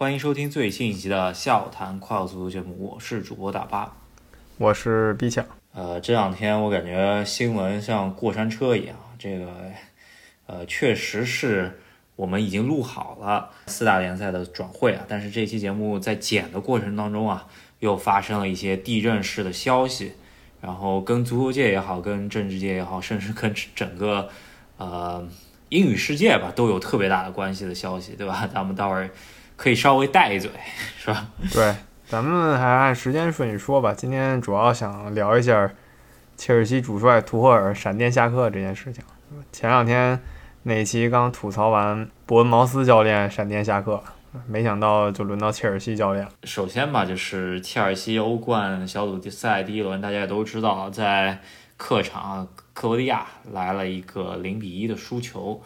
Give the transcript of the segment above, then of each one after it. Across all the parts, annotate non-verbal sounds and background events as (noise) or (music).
欢迎收听最新一期的笑谈快乐足球节目，我是主播大巴，我是毕强。呃，这两天我感觉新闻像过山车一样，这个呃，确实是我们已经录好了四大联赛的转会啊，但是这期节目在剪的过程当中啊，又发生了一些地震式的消息，然后跟足球界也好，跟政治界也好，甚至跟整个呃英语世界吧，都有特别大的关系的消息，对吧？咱们待会儿可以稍微带一嘴，(laughs) 是吧？对。咱们还按时间顺序说吧。今天主要想聊一下切尔西主帅图赫尔闪电下课这件事情。前两天那期刚吐槽完伯恩茅斯教练闪电下课，没想到就轮到切尔西教练。首先吧，就是切尔西欧冠小组赛第一轮，大家也都知道，在客场克罗地亚来了一个零比一的输球。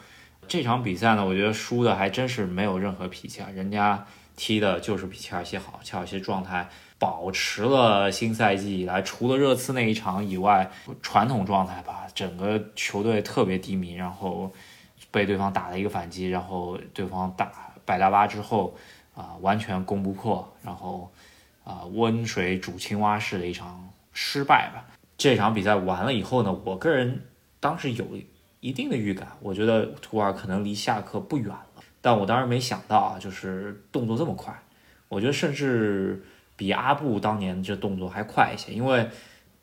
这场比赛呢，我觉得输的还真是没有任何脾气啊，人家。踢的就是比切尔西好，切尔西状态保持了新赛季以来除了热刺那一场以外传统状态吧，整个球队特别低迷，然后被对方打了一个反击，然后对方打百大巴之后啊完全攻不破，然后啊温水煮青蛙式的一场失败吧。这场比赛完了以后呢，我个人当时有一定的预感，我觉得图尔可能离下课不远了。但我当然没想到啊，就是动作这么快，我觉得甚至比阿布当年这动作还快一些。因为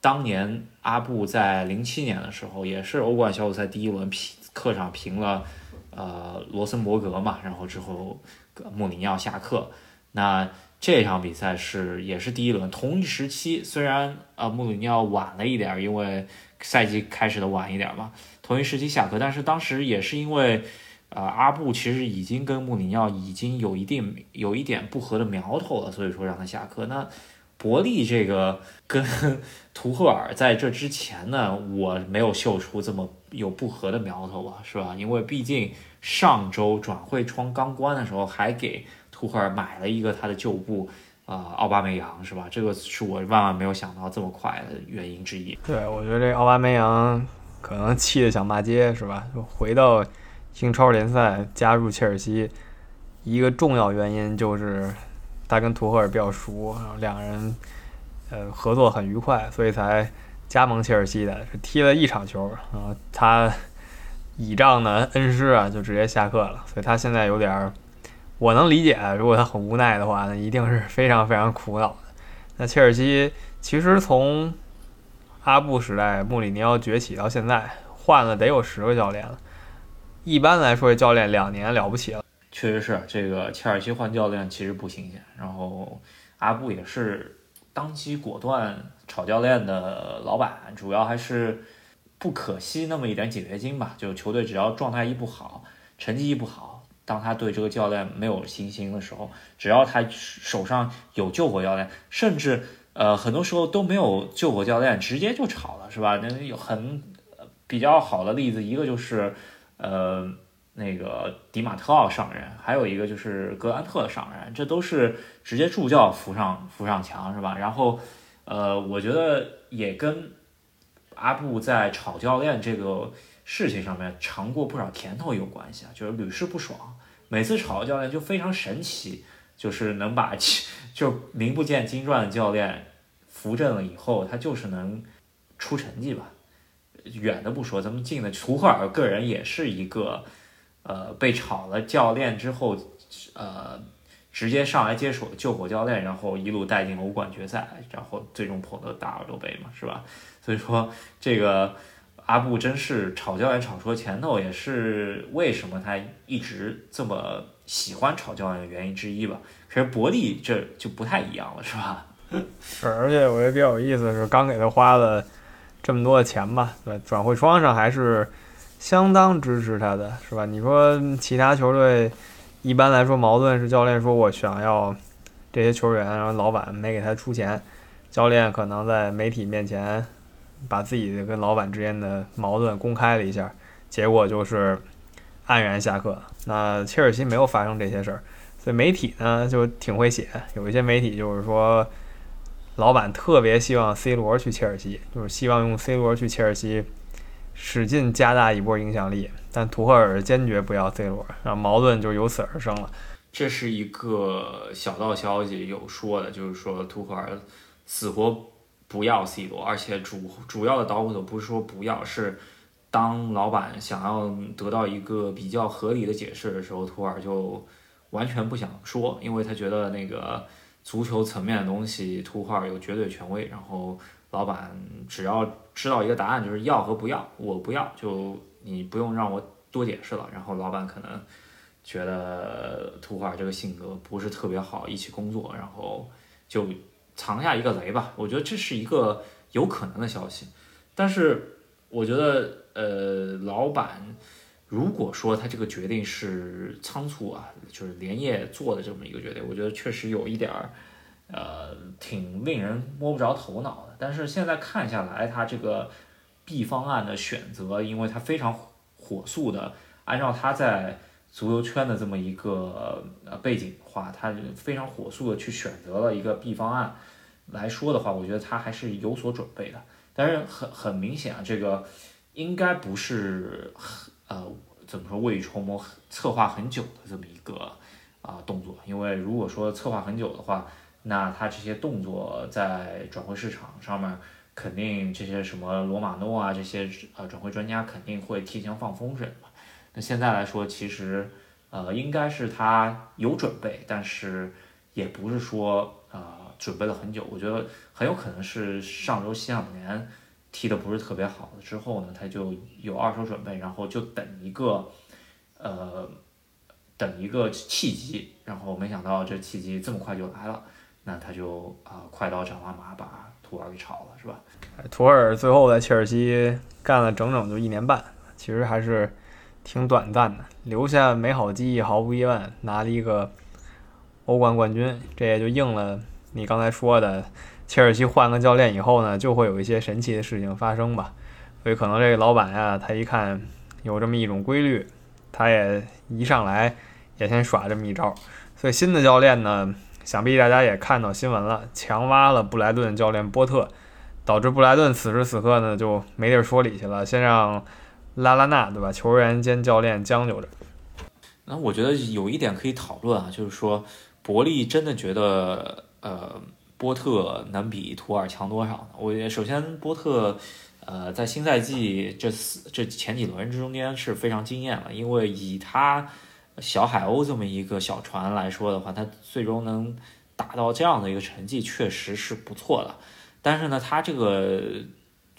当年阿布在零七年的时候，也是欧冠小组赛第一轮平客场平了呃罗森伯格嘛，然后之后穆里尼奥下课。那这场比赛是也是第一轮同一时期，虽然呃穆里尼奥晚了一点，因为赛季开始的晚一点嘛，同一时期下课，但是当时也是因为。啊，阿布其实已经跟穆里尼奥已经有一定有一点不和的苗头了，所以说让他下课。那伯利这个跟 (laughs) 图赫尔在这之前呢，我没有嗅出这么有不和的苗头吧，是吧？因为毕竟上周转会窗刚关的时候，还给图赫尔买了一个他的旧部啊奥巴梅扬，是吧？这个是我万万没有想到这么快的原因之一。对，我觉得这奥巴梅扬可能气得想骂街，是吧？就回到。英超联赛加入切尔西，一个重要原因就是他跟图赫尔比较熟，然后两人呃合作很愉快，所以才加盟切尔西的。踢了一场球，然后他倚仗的恩师啊就直接下课了，所以他现在有点儿，我能理解，如果他很无奈的话，那一定是非常非常苦恼的。那切尔西其实从阿布时代穆里尼奥崛起到现在，换了得有十个教练了。一般来说，教练两年了不起了。确实是这个切尔西换教练其实不新鲜。然后阿布也是当机果断炒教练的老板，主要还是不可惜那么一点解约金吧。就球队只要状态一不好，成绩一不好，当他对这个教练没有信心的时候，只要他手上有救火教练，甚至呃很多时候都没有救火教练，直接就炒了，是吧？那有很比较好的例子，一个就是。呃，那个迪马特奥上任，还有一个就是格兰特上任，这都是直接助教扶上扶上墙，是吧？然后，呃，我觉得也跟阿布在炒教练这个事情上面尝过不少甜头有关系啊，就是屡试不爽。每次炒教练就非常神奇，就是能把就名不见经传的教练扶正了以后，他就是能出成绩吧。远的不说，咱们近的，图赫尔个人也是一个，呃，被炒了教练之后，呃，直接上来接手救火教练，然后一路带进欧冠决赛，然后最终捧得大耳朵杯嘛，是吧？所以说这个阿布真是炒教练炒出前头，也是为什么他一直这么喜欢炒教练的原因之一吧。可是伯利这就不太一样了，是吧？(laughs) 是，而且我觉得比较有意思的是，刚给他花了。这么多的钱吧，对转会窗上还是相当支持他的，是吧？你说其他球队一般来说矛盾是教练说我想要这些球员，然后老板没给他出钱，教练可能在媒体面前把自己跟老板之间的矛盾公开了一下，结果就是黯然下课。那切尔西没有发生这些事儿，所以媒体呢就挺会写，有一些媒体就是说。老板特别希望 C 罗去切尔西，就是希望用 C 罗去切尔西，使劲加大一波影响力。但图赫尔坚决不要 C 罗，然后矛盾就由此而生了。这是一个小道消息，有说的，就是说图赫尔死活不要 C 罗，而且主主要的导火索不是说不要，是当老板想要得到一个比较合理的解释的时候，图尔就完全不想说，因为他觉得那个足球层面的东西，图尔有绝对权威，然后老板只要知道一个答案，就是要和不要，我不要，就你不用让我多解释了，然后老板可能。觉得图赫尔这个性格不是特别好，一起工作，然后就藏下一个雷吧。我觉得这是一个有可能的消息，但是我觉得，呃，老板如果说他这个决定是仓促啊，就是连夜做的这么一个决定，我觉得确实有一点儿，呃，挺令人摸不着头脑的。但是现在看下来，他这个 B 方案的选择，因为他非常火速的按照他在。足球圈的这么一个呃背景的话，他非常火速的去选择了一个 B 方案来说的话，我觉得他还是有所准备的。但是很很明显啊，这个应该不是呃怎么说未雨绸缪、策划很久的这么一个啊动作。因为如果说策划很久的话，那他这些动作在转会市场上面，肯定这些什么罗马诺啊这些呃转会专家肯定会提前放风声。那现在来说，其实，呃，应该是他有准备，但是也不是说呃准备了很久。我觉得很有可能是上周西汉姆联踢的不是特别好之后呢，他就有二手准备，然后就等一个，呃，等一个契机，然后没想到这契机这么快就来了，那他就啊快刀斩乱麻把图尔给炒了，是吧？图尔最后在切尔西干了整整就一年半，其实还是。挺短暂的，留下美好记忆，毫无疑问，拿了一个欧冠冠军，这也就应了你刚才说的，切尔西换个教练以后呢，就会有一些神奇的事情发生吧。所以可能这个老板呀，他一看有这么一种规律，他也一上来也先耍这么一招。所以新的教练呢，想必大家也看到新闻了，强挖了布莱顿教练波特，导致布莱顿此时此刻呢就没地儿说理去了，先让。拉拉纳对吧？球员兼教练将就着。那我觉得有一点可以讨论啊，就是说伯利真的觉得呃波特能比图尔强多少呢？我首先波特呃在新赛季这四这前几轮之中间是非常惊艳了，因为以他小海鸥这么一个小船来说的话，他最终能达到这样的一个成绩确实是不错的。但是呢，他这个。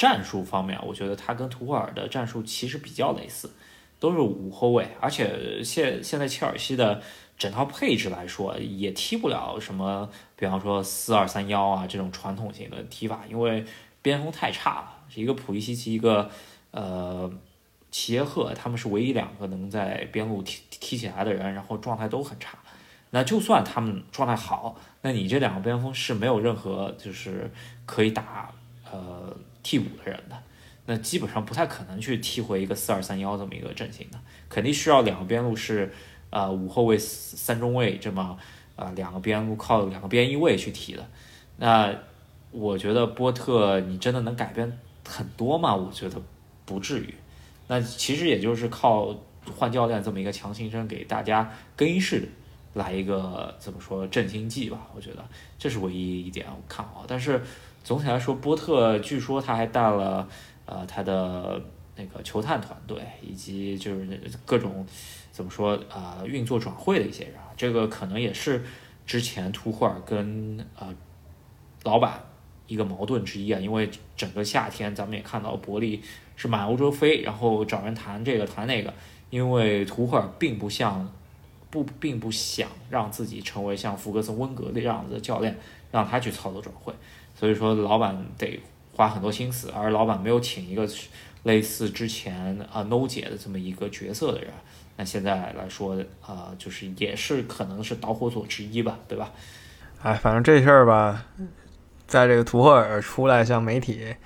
战术方面，我觉得他跟图赫尔的战术其实比较类似，都是五后卫，而且现现在切尔西的整套配置来说，也踢不了什么，比方说四二三幺啊这种传统型的踢法，因为边锋太差了，一个普利西奇，一个呃齐耶赫，他们是唯一两个能在边路踢踢起来的人，然后状态都很差。那就算他们状态好，那你这两个边锋是没有任何就是可以打呃。替补的人的，那基本上不太可能去踢回一个四二三幺这么一个阵型的，肯定需要两个边路是，呃五后卫三中卫这么，呃两个边路靠两个边翼位去踢的。那我觉得波特你真的能改变很多吗？我觉得不至于。那其实也就是靠换教练这么一个强心针给大家更衣室来一个怎么说振兴剂吧。我觉得这是唯一一点我看好，但是。总体来说，波特据说他还带了，呃，他的那个球探团队，以及就是各种怎么说啊，运作转会的一些人，这个可能也是之前图赫尔跟呃老板一个矛盾之一啊。因为整个夏天咱们也看到伯利是满欧洲飞，然后找人谈这个谈那个，因为图赫尔并不像不并不想让自己成为像福格森、温格那样子的教练，让他去操作转会。所以说，老板得花很多心思，而老板没有请一个类似之前啊 No 姐的这么一个角色的人，那现在来说啊，就是也是可能是导火索之一吧，对吧？哎，反正这事儿吧，在这个图赫尔出来向媒体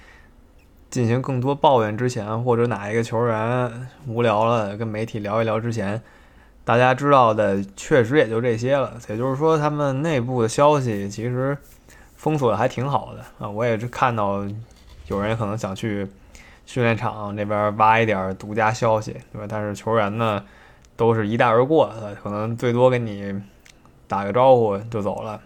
进行更多抱怨之前，或者哪一个球员无聊了跟媒体聊一聊之前，大家知道的确实也就这些了。也就是说，他们内部的消息其实。封锁的还挺好的啊！我也是看到有人可能想去训练场那边挖一点独家消息，对吧？但是球员呢，都是一带而过，可能最多给你打个招呼就走了，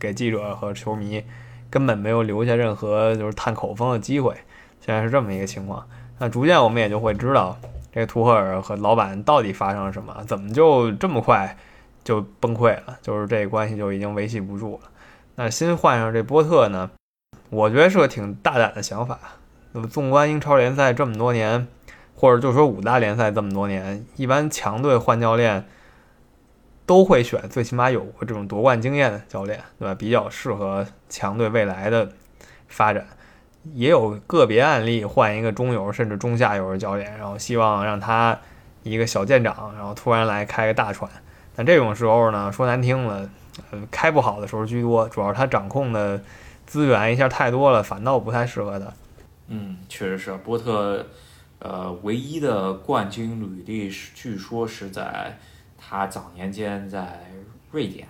给记者和球迷根本没有留下任何就是探口风的机会。现在是这么一个情况，那逐渐我们也就会知道，这个图赫尔和老板到底发生了什么，怎么就这么快就崩溃了，就是这个关系就已经维系不住了。那新换上这波特呢，我觉得是个挺大胆的想法。那么纵观英超联赛这么多年，或者就说五大联赛这么多年，一般强队换教练都会选最起码有过这种夺冠经验的教练，对吧？比较适合强队未来的发展。也有个别案例换一个中游甚至中下游的教练，然后希望让他一个小舰长，然后突然来开个大船。但这种时候呢，说难听了，呃，开不好的时候居多，主要是他掌控的资源一下太多了，反倒不太适合他。嗯，确实是波特，呃，唯一的冠军履历是，据说是在他早年间在瑞典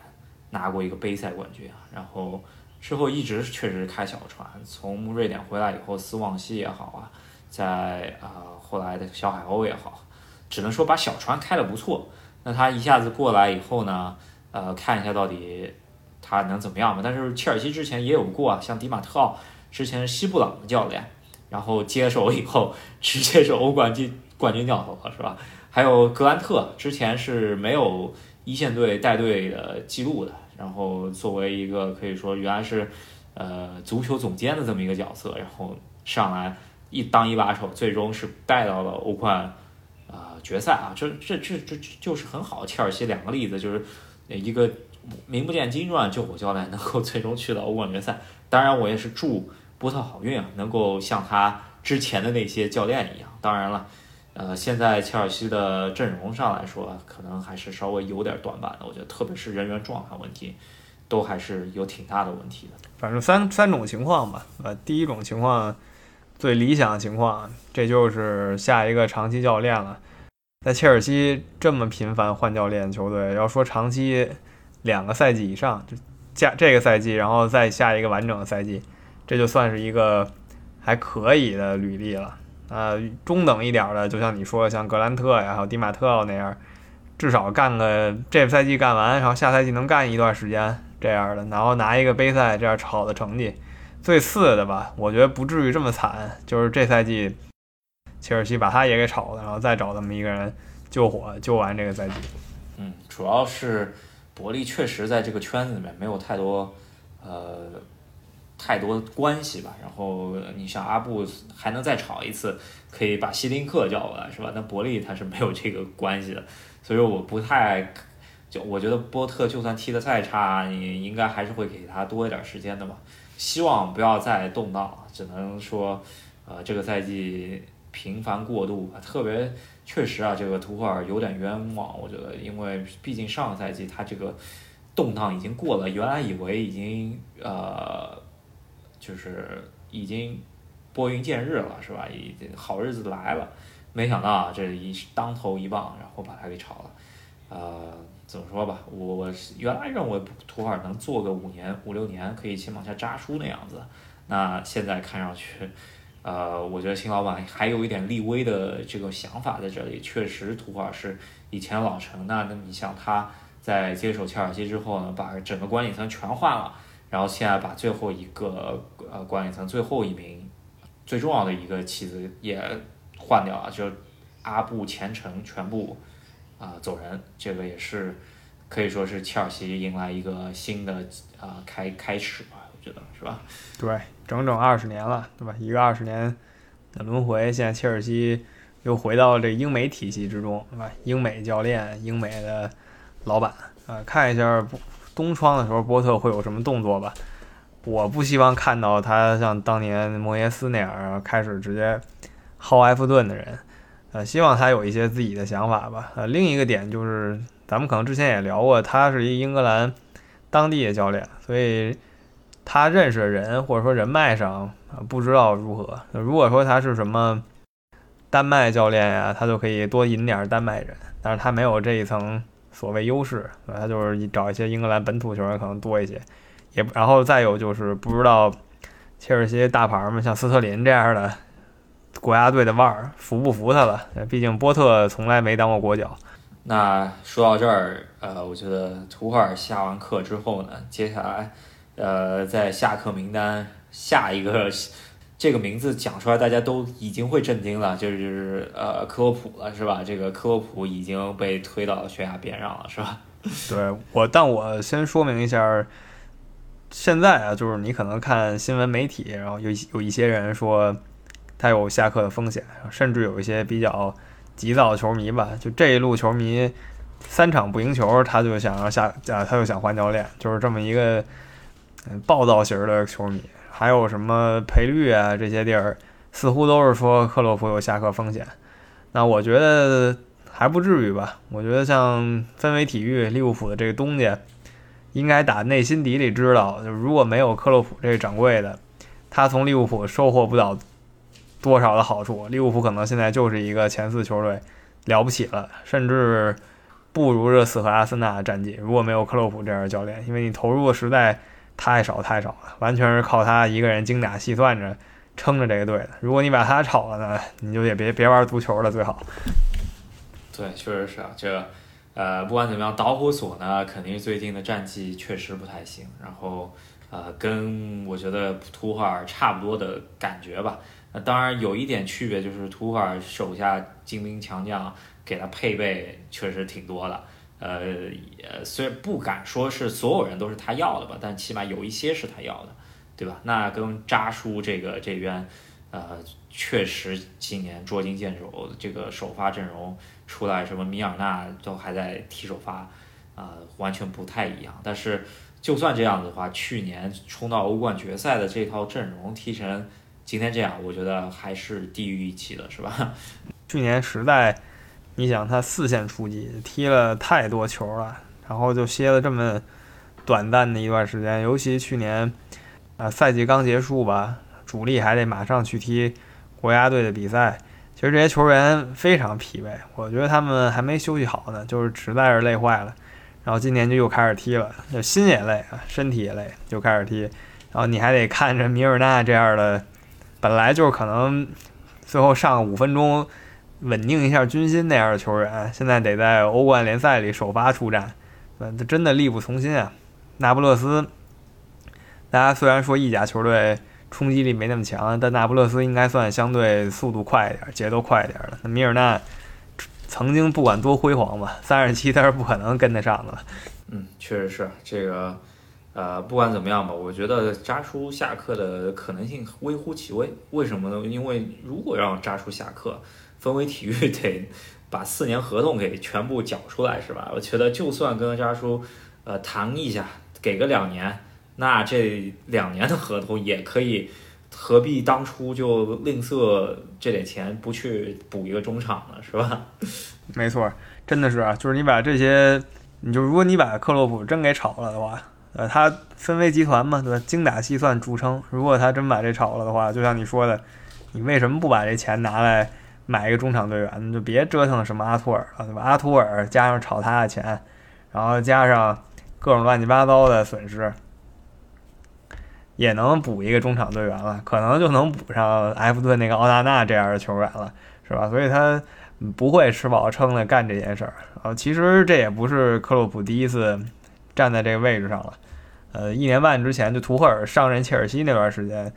拿过一个杯赛冠军啊，然后。之后一直确实开小船，从瑞典回来以后，斯旺西也好啊，在啊后来的小海鸥也好，只能说把小船开得不错。那他一下子过来以后呢，呃，看一下到底他能怎么样吧。但是切尔西之前也有过啊，像迪马特奥之前西布朗的教练，然后接手以后直接是欧冠进冠军教头了，是吧？还有格兰特之前是没有一线队带队的记录的。然后作为一个可以说原来是，呃，足球总监的这么一个角色，然后上来一当一把手，最终是带到了欧冠啊决赛啊，这这这这就是很好。切尔西两个例子，就是一个名不见经传救火教练能够最终去到欧冠决赛。当然，我也是祝波特好运啊，能够像他之前的那些教练一样。当然了。呃，现在切尔西的阵容上来说，可能还是稍微有点短板的。我觉得，特别是人员状态问题，都还是有挺大的问题的。反正三三种情况吧。呃，第一种情况，最理想的情况，这就是下一个长期教练了。在切尔西这么频繁换教练球队，要说长期两个赛季以上，就下这个赛季，然后再下一个完整的赛季，这就算是一个还可以的履历了。呃，中等一点的，就像你说的，像格兰特呀，还有迪马特奥那样，至少干个这个赛季干完，然后下赛季能干一段时间这样的，然后拿一个杯赛这样好的成绩。最次的吧，我觉得不至于这么惨，就是这赛季切尔西把他也给炒了，然后再找这么一个人救火，救完这个赛季。嗯，主要是伯利确实在这个圈子里面没有太多，呃。太多关系吧，然后你像阿布还能再炒一次，可以把希林克叫过来，是吧？那伯利他是没有这个关系的，所以说我不太就我觉得波特就算踢得再差，你应该还是会给他多一点时间的吧。希望不要再动荡，只能说，呃，这个赛季频繁过度吧，特别确实啊，这个图赫尔有点冤枉，我觉得，因为毕竟上个赛季他这个动荡已经过了，原来以为已经呃。就是已经拨云见日了，是吧？已经好日子来了，没想到啊，这一当头一棒，然后把他给炒了。呃，怎么说吧，我我原来认为图赫尔能做个五年五六年，可以先往下扎书那样子。那现在看上去，呃，我觉得新老板还有一点立威的这个想法在这里。确实，图瓦是以前老臣，那那你像他在接手切尔西之后呢，把整个管理层全换了。然后现在把最后一个呃管理层最后一名最重要的一个棋子也换掉了，就阿布前程全部啊走人，这个也是可以说是切尔西迎来一个新的啊开开始吧，觉得是吧？对，整整二十年了，对吧？一个二十年的轮回，现在切尔西又回到这英美体系之中，对吧？英美教练，英美的老板啊，看一下。东窗的时候，波特会有什么动作吧？我不希望看到他像当年莫耶斯那样开始直接薅埃弗顿的人。呃，希望他有一些自己的想法吧。呃，另一个点就是，咱们可能之前也聊过，他是一英格兰当地的教练，所以他认识的人或者说人脉上不知道如何。如果说他是什么丹麦教练呀，他就可以多引点丹麦人，但是他没有这一层。所谓优势，他就是找一些英格兰本土球员可能多一些，也然后再有就是不知道切尔西大牌们像斯特林这样的国家队的腕儿服不服他了？毕竟波特从来没当过国脚。那说到这儿，呃，我觉得图赫尔下完课之后呢，接下来，呃，在下课名单下一个 (laughs) 这个名字讲出来，大家都已经会震惊了，就是呃科普了，是吧？这个科普已经被推到悬崖边上了，是吧？(laughs) 对我，但我先说明一下，现在啊，就是你可能看新闻媒体，然后有有一些人说他有下课的风险，甚至有一些比较。急躁的球迷吧，就这一路球迷，三场不赢球，他就想要下啊，他就想换教练，就是这么一个暴躁型的球迷。还有什么赔率啊这些地儿，似乎都是说克洛普有下课风险。那我觉得还不至于吧。我觉得像氛围体育利物浦的这个东家，应该打内心底里知道，就如果没有克洛普这个掌柜的，他从利物浦收获不到。多少的好处？利物浦可能现在就是一个前四球队，了不起了，甚至不如热刺和阿森纳的战绩。如果没有克洛普这样的教练，因为你投入的实在太少太少了，完全是靠他一个人精打细算着撑着这个队的。如果你把他炒了呢，你就也别别玩足球了，最好。对，确实是啊，这呃，不管怎么样，导火索呢，肯定最近的战绩确实不太行。然后呃，跟我觉得图赫尔差不多的感觉吧。那当然有一点区别，就是图赫尔手下精兵强将给他配备确实挺多的。呃，虽然不敢说是所有人都是他要的吧，但起码有一些是他要的，对吧？那跟扎叔这个这边，呃，确实今年捉襟见肘，这个首发阵容出来，什么米尔纳都还在踢首发，啊，完全不太一样。但是就算这样子的话，去年冲到欧冠决赛的这套阵容踢成。今天这样，我觉得还是低于预期的，是吧？(laughs) 去年实在，你想他四线出击，踢了太多球了，然后就歇了这么短暂的一段时间，尤其去年，啊，赛季刚结束吧，主力还得马上去踢国家队的比赛，其实这些球员非常疲惫，我觉得他们还没休息好呢，就是实在是累坏了。然后今年就又开始踢了，就心也累啊，身体也累，就开始踢，然后你还得看着米尔纳这样的。本来就是可能最后上五分钟稳定一下军心那样的球员，现在得在欧冠联赛里首发出战，嗯，这真的力不从心啊！那不勒斯，大家虽然说意甲球队冲击力没那么强，但那不勒斯应该算相对速度快一点、节奏快一点的。那米尔纳曾经不管多辉煌吧，三十七他是不可能跟得上的。嗯，确实是这个。呃，不管怎么样吧，我觉得扎叔下课的可能性微乎其微。为什么呢？因为如果让扎叔下课，分为体育 (laughs) 得把四年合同给全部缴出来，是吧？我觉得就算跟扎叔呃谈一下，给个两年，那这两年的合同也可以，何必当初就吝啬这点钱不去补一个中场呢？是吧？(laughs) 没错，真的是啊，就是你把这些，你就如果你把克洛普真给炒了的话。呃，他分为集团嘛，对吧？精打细算著称。如果他真把这炒了的话，就像你说的，你为什么不把这钱拿来买一个中场队员？就别折腾什么阿图尔了，对吧？阿图尔加上炒他的钱，然后加上各种乱七八糟的损失，也能补一个中场队员了，可能就能补上埃弗顿那个奥纳纳这样的球员了，是吧？所以他不会吃饱撑的干这件事儿。呃，其实这也不是克洛普第一次。站在这个位置上了，呃，一年半之前就图赫尔上任切尔西那段时间，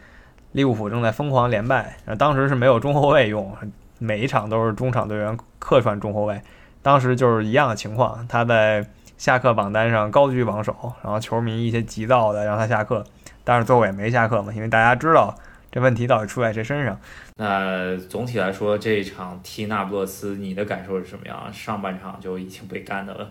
利物浦正在疯狂连败，当时是没有中后卫用，每一场都是中场队员客串中后卫，当时就是一样的情况，他在下课榜单上高居榜首，然后球迷一些急躁的让他下课，但是最后也没下课嘛，因为大家知道这问题到底出在谁身上。那总体来说，这一场踢那不勒斯，你的感受是什么样？上半场就已经被干的了。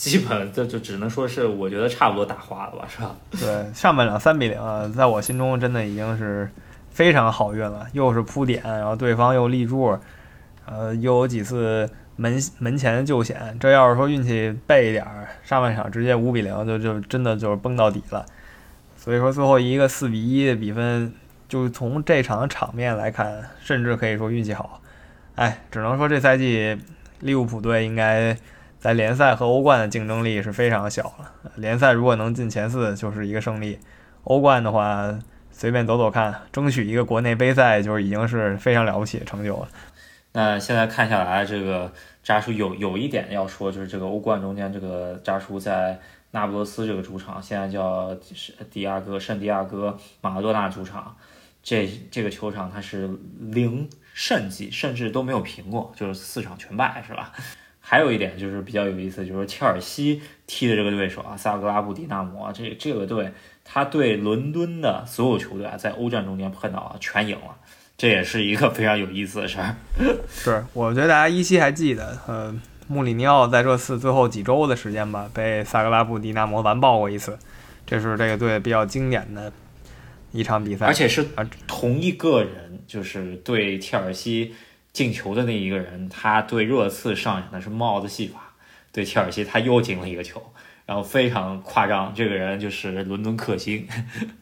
基本这就只能说是，我觉得差不多打花了吧，是吧？(laughs) 对，上半场三比零，在我心中真的已经是非常好运了，又是扑点，然后对方又立柱，呃，又有几次门门前救险。这要是说运气背一点儿，上半场直接五比零，就就真的就是崩到底了。所以说最后一个四比一的比分，就从这场场面来看，甚至可以说运气好。哎，只能说这赛季利物浦队应该。在联赛和欧冠的竞争力是非常小了。联赛如果能进前四就是一个胜利，欧冠的话随便走走看，争取一个国内杯赛就是已经是非常了不起的成就了。那现在看下来，这个扎叔有有一点要说，就是这个欧冠中间这个扎叔在那不勒斯这个主场，现在叫迪亚哥圣地亚哥马拉多纳主场，这这个球场它是零胜绩，甚至都没有平过，就是四场全败，是吧？还有一点就是比较有意思，就是切尔西踢的这个对手啊，萨格拉布迪纳摩这这个队，他对伦敦的所有球队啊，在欧战中间碰到啊，全赢了，这也是一个非常有意思的事儿。(laughs) 是，我觉得大家依稀还记得，呃，穆里尼奥在这次最后几周的时间吧，被萨格拉布迪纳摩完爆过一次，这是这个队比较经典的一场比赛，而且是同一个人，就是对切尔西。进球的那一个人，他对热刺上演的是帽子戏法，对切尔西他又进了一个球，然后非常夸张。这个人就是伦敦克星，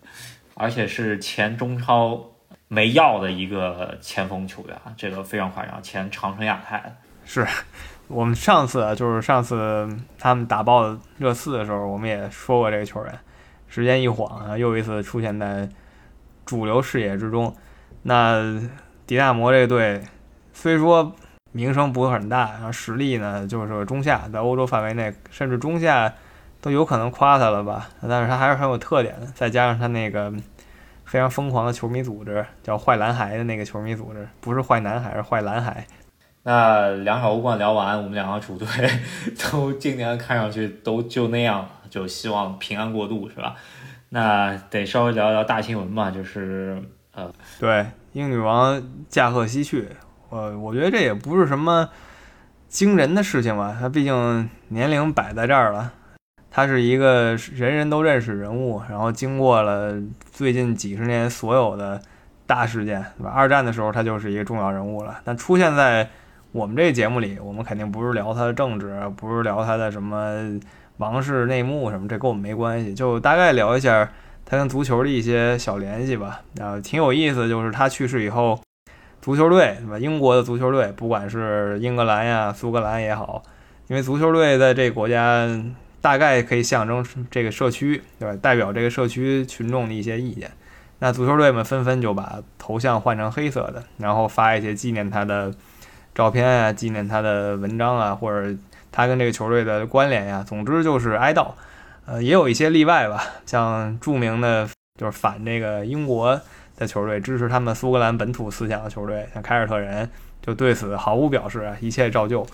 (laughs) 而且是前中超没要的一个前锋球员，这个非常夸张。前长春亚泰是我们上次就是上次他们打爆热刺的时候，我们也说过这个球员。时间一晃啊，又一次出现在主流视野之中。那迪纳摩这个队。虽说名声不会很大，然后实力呢就是中下，在欧洲范围内甚至中下都有可能夸他了吧。但是他还是很有特点的，再加上他那个非常疯狂的球迷组织，叫坏蓝孩的那个球迷组织，不是坏男孩，是坏蓝孩。那两场欧冠聊完，我们两个主队都今年看上去都就那样，就希望平安过渡，是吧？那得稍微聊聊大新闻吧，就是呃，对，英女王驾鹤西去。我我觉得这也不是什么惊人的事情吧，他毕竟年龄摆在这儿了，他是一个人人都认识人物，然后经过了最近几十年所有的大事件，对吧？二战的时候他就是一个重要人物了，但出现在我们这节目里，我们肯定不是聊他的政治，不是聊他的什么王室内幕什么，这跟我们没关系，就大概聊一下他跟足球的一些小联系吧。然后挺有意思，就是他去世以后。足球队对吧？英国的足球队，不管是英格兰呀、苏格兰也好，因为足球队在这个国家大概可以象征这个社区，对吧？代表这个社区群众的一些意见。那足球队们纷纷就把头像换成黑色的，然后发一些纪念他的照片啊、纪念他的文章啊，或者他跟这个球队的关联呀。总之就是哀悼。呃，也有一些例外吧，像著名的就是反这个英国。的球队支持他们苏格兰本土思想的球队，像凯尔特人就对此毫无表示，一切照旧。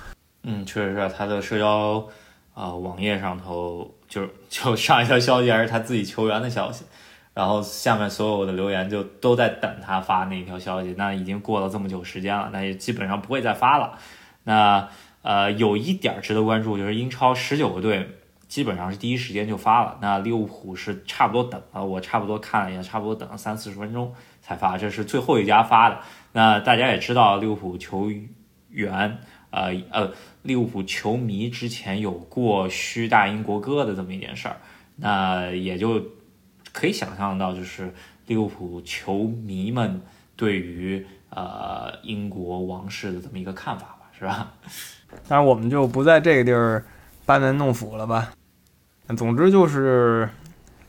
嗯，确实是他的社交啊网页上头就 (laughs) 就上一条消息还是他自己球员的消息，然后下面所有的留言就都在等他发那一条消息。那已经过了这么久时间了，那也基本上不会再发了。那呃，有一点值得关注就是英超十九个队。基本上是第一时间就发了，那利物浦是差不多等了，我差不多看了一下，差不多等了三四十分钟才发，这是最后一家发的。那大家也知道，利物浦球员，呃呃，利物浦球迷之前有过虚大英国歌的这么一件事儿，那也就可以想象到，就是利物浦球迷们对于呃英国王室的这么一个看法吧，是吧？当然，我们就不在这个地儿班门弄斧了吧。总之就是，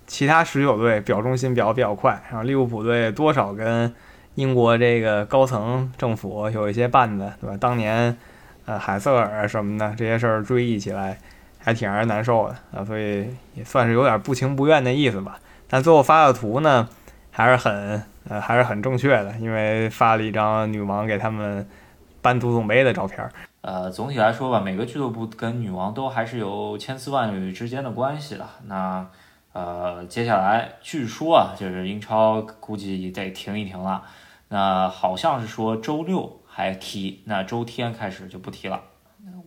其他十九队表忠心表比较快，然后利物浦队多少跟英国这个高层政府有一些绊子，对吧？当年，呃，海瑟尔什么的这些事儿追忆起来，还挺让人难受的啊，所以也算是有点不情不愿的意思吧。但最后发的图呢，还是很呃还是很正确的，因为发了一张女王给他们颁足总杯的照片。呃，总体来说吧，每个俱乐部跟女王都还是有千丝万缕之间的关系的。那，呃，接下来据说啊，就是英超估计得停一停了。那好像是说周六还踢，那周天开始就不踢了。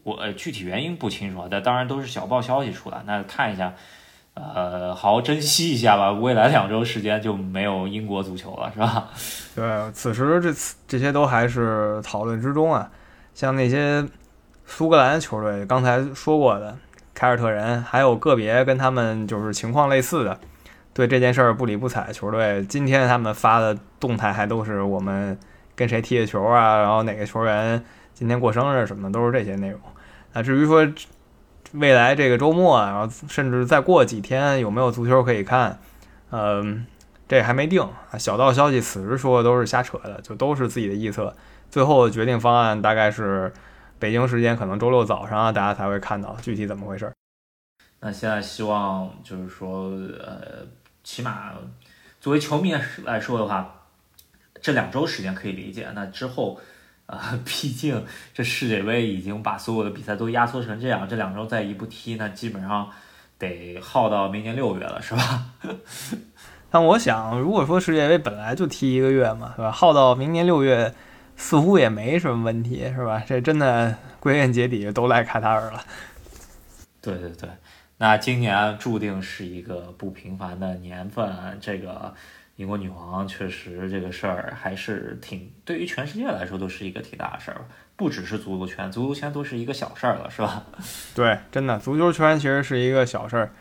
我具体原因不清楚啊，但当然都是小报消息出来。那看一下，呃，好好珍惜一下吧。未来两周时间就没有英国足球了，是吧？(laughs) 对，此时这次这些都还是讨论之中啊。像那些苏格兰球队，刚才说过的凯尔特人，还有个别跟他们就是情况类似的，对这件事儿不理不睬球队，今天他们发的动态还都是我们跟谁踢的球啊，然后哪个球员今天过生日什么的，都是这些内容。啊，至于说未来这个周末，然后甚至再过几天有没有足球可以看，嗯，这还没定啊。小道消息此时说的都是瞎扯的，就都是自己的臆测。最后的决定方案大概是北京时间可能周六早上大家才会看到具体怎么回事。那现在希望就是说，呃，起码作为球迷来说的话，这两周时间可以理解。那之后，啊，毕竟这世界杯已经把所有的比赛都压缩成这样，这两周再一不踢，那基本上得耗到明年六月了，是吧？(laughs) 但我想，如果说世界杯本来就踢一个月嘛，是吧？耗到明年六月，似乎也没什么问题，是吧？这真的归根结底都赖卡塔尔了。对对对，那今年注定是一个不平凡的年份。这个英国女皇确实这个事儿还是挺，对于全世界来说都是一个挺大的事儿，不只是足球圈，足球圈都是一个小事儿了，是吧？对，真的，足球圈其实是一个小事儿，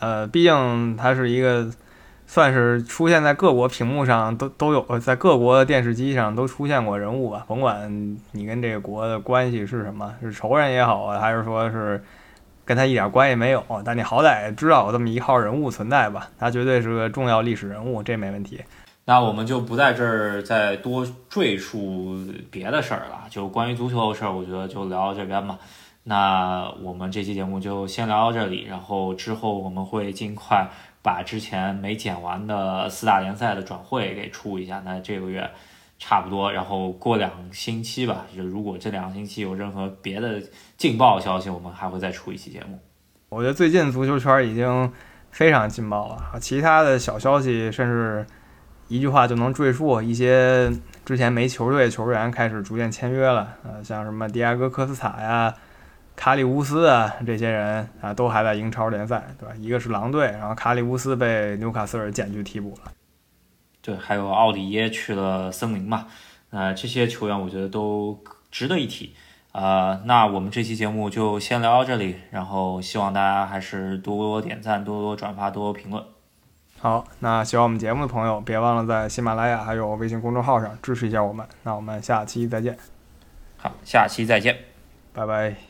呃，毕竟它是一个。算是出现在各国屏幕上都都有，在各国的电视机上都出现过人物吧。甭管你跟这个国的关系是什么，是仇人也好啊，还是说是跟他一点关系没有，但你好歹知道有这么一号人物存在吧？他绝对是个重要历史人物，这没问题。那我们就不在这儿再多赘述别的事儿了，就关于足球的事儿，我觉得就聊到这边吧。那我们这期节目就先聊到这里，然后之后我们会尽快。把之前没剪完的四大联赛的转会给出一下，那这个月差不多，然后过两星期吧，就如果这两个星期有任何别的劲爆消息，我们还会再出一期节目。我觉得最近足球圈已经非常劲爆了，其他的小消息甚至一句话就能赘述，一些之前没球队球员开始逐渐签约了，呃，像什么迪亚哥科斯塔呀。卡里乌斯啊，这些人啊都还在英超联赛，对吧？一个是狼队，然后卡里乌斯被纽卡斯尔减去替补了。对，还有奥里耶去了森林嘛？呃，这些球员我觉得都值得一提。呃，那我们这期节目就先聊到这里，然后希望大家还是多多点赞、多多转发、多多评论。好，那喜欢我们节目的朋友，别忘了在喜马拉雅还有微信公众号上支持一下我们。那我们下期再见。好，下期再见，拜拜。